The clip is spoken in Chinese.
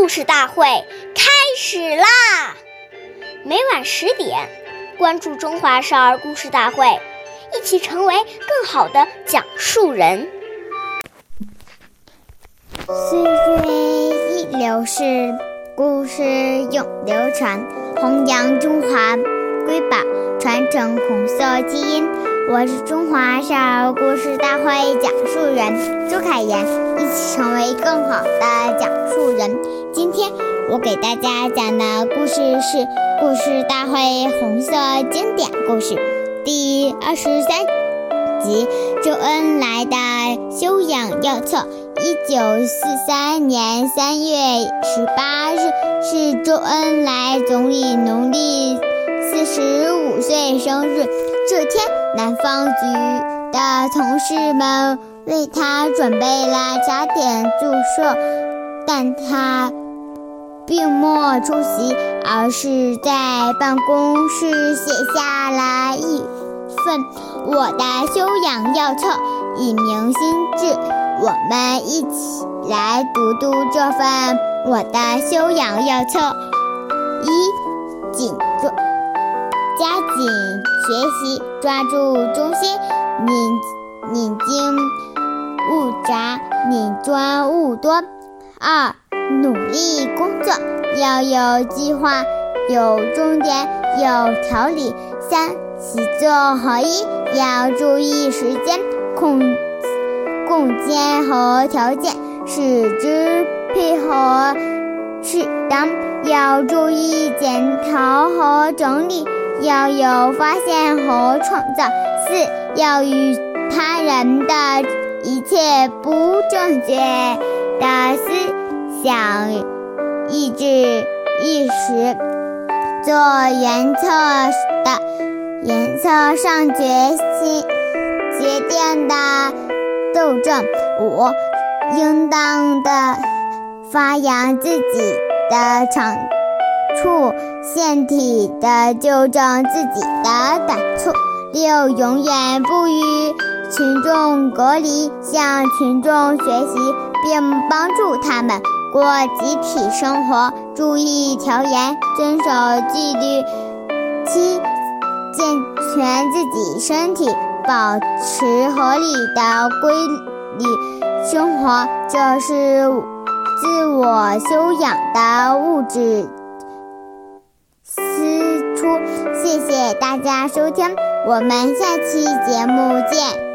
故事大会开始啦！每晚十点，关注《中华少儿故事大会》，一起成为更好的讲述人。岁月易流逝，故事永流传，弘扬中华瑰宝，传承红色基因。我是中华少儿故事大会讲述人朱凯言，一起成为更好的讲述人。今天我给大家讲的故事是《故事大会》红色经典故事第二十三集《周恩来的修养要册》。一九四三年三月十八日是周恩来总理农历四十五岁生日。这天，南方局的同事们为他准备了早点祝寿，但他并没出席，而是在办公室写下了一份《我的修养要册》，以明心志。我们一起来读读这份《我的修养要册》：一、紧抓。加紧学习，抓住中心，拧拧精勿杂，拧专勿多。二，努力工作，要有计划，有重点，有条理。三，习作合一，要注意时间、空空间和条件，使之配合适当，要注意检讨和整理。要有发现和创造。四要与他人的一切不正确的思想、意志、意识做原则的原则上决心决定的斗争。五应当的发扬自己的长处。腺体的纠正自己的短处。六，永远不与群众隔离，向群众学习，并帮助他们过集体生活，注意调研，遵守纪律。七，健全自己身体，保持合理的规律生活，这是自我修养的物质。谢谢大家收听，我们下期节目见。